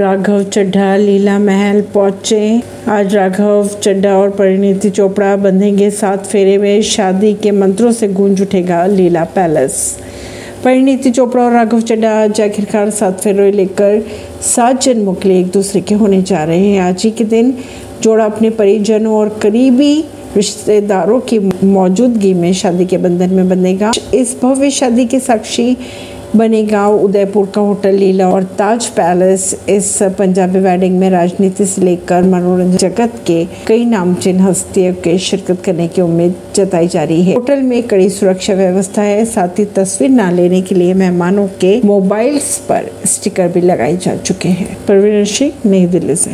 राघव चड्ढा, लीला महल पहुँचे आज राघव चड्ढा और परिणीति चोपड़ा बंधेंगे सात फेरे में। शादी के मंत्रों से गूंज उठेगा लीला पैलेस। परिणीति चोपड़ा और राघव चड्ढा आज आखिरकार सात फेरे लेकर सात जन्मों के लिए एक दूसरे के होने जा रहे हैं। आज ही के दिन जोड़ा अपने परिजनों और करीबी रिश्तेदारों की मौजूदगी में शादी के बंधन में बंधेगा। इस भव्य शादी के साक्षी बनेगा उदयपुर का होटल लीला और ताज पैलेस इस पंजाबी वेडिंग में राजनीति से लेकर मनोरंजन जगत के कई नामचीन हस्तियों के शिरकत करने की उम्मीद जताई जा रही है। होटल में कड़ी सुरक्षा व्यवस्था है, साथ ही तस्वीर न लेने के लिए मेहमानों के मोबाइल्स पर स्टिकर भी लगाए जा चुके हैं। परवीन सिंह, नई दिल्ली से।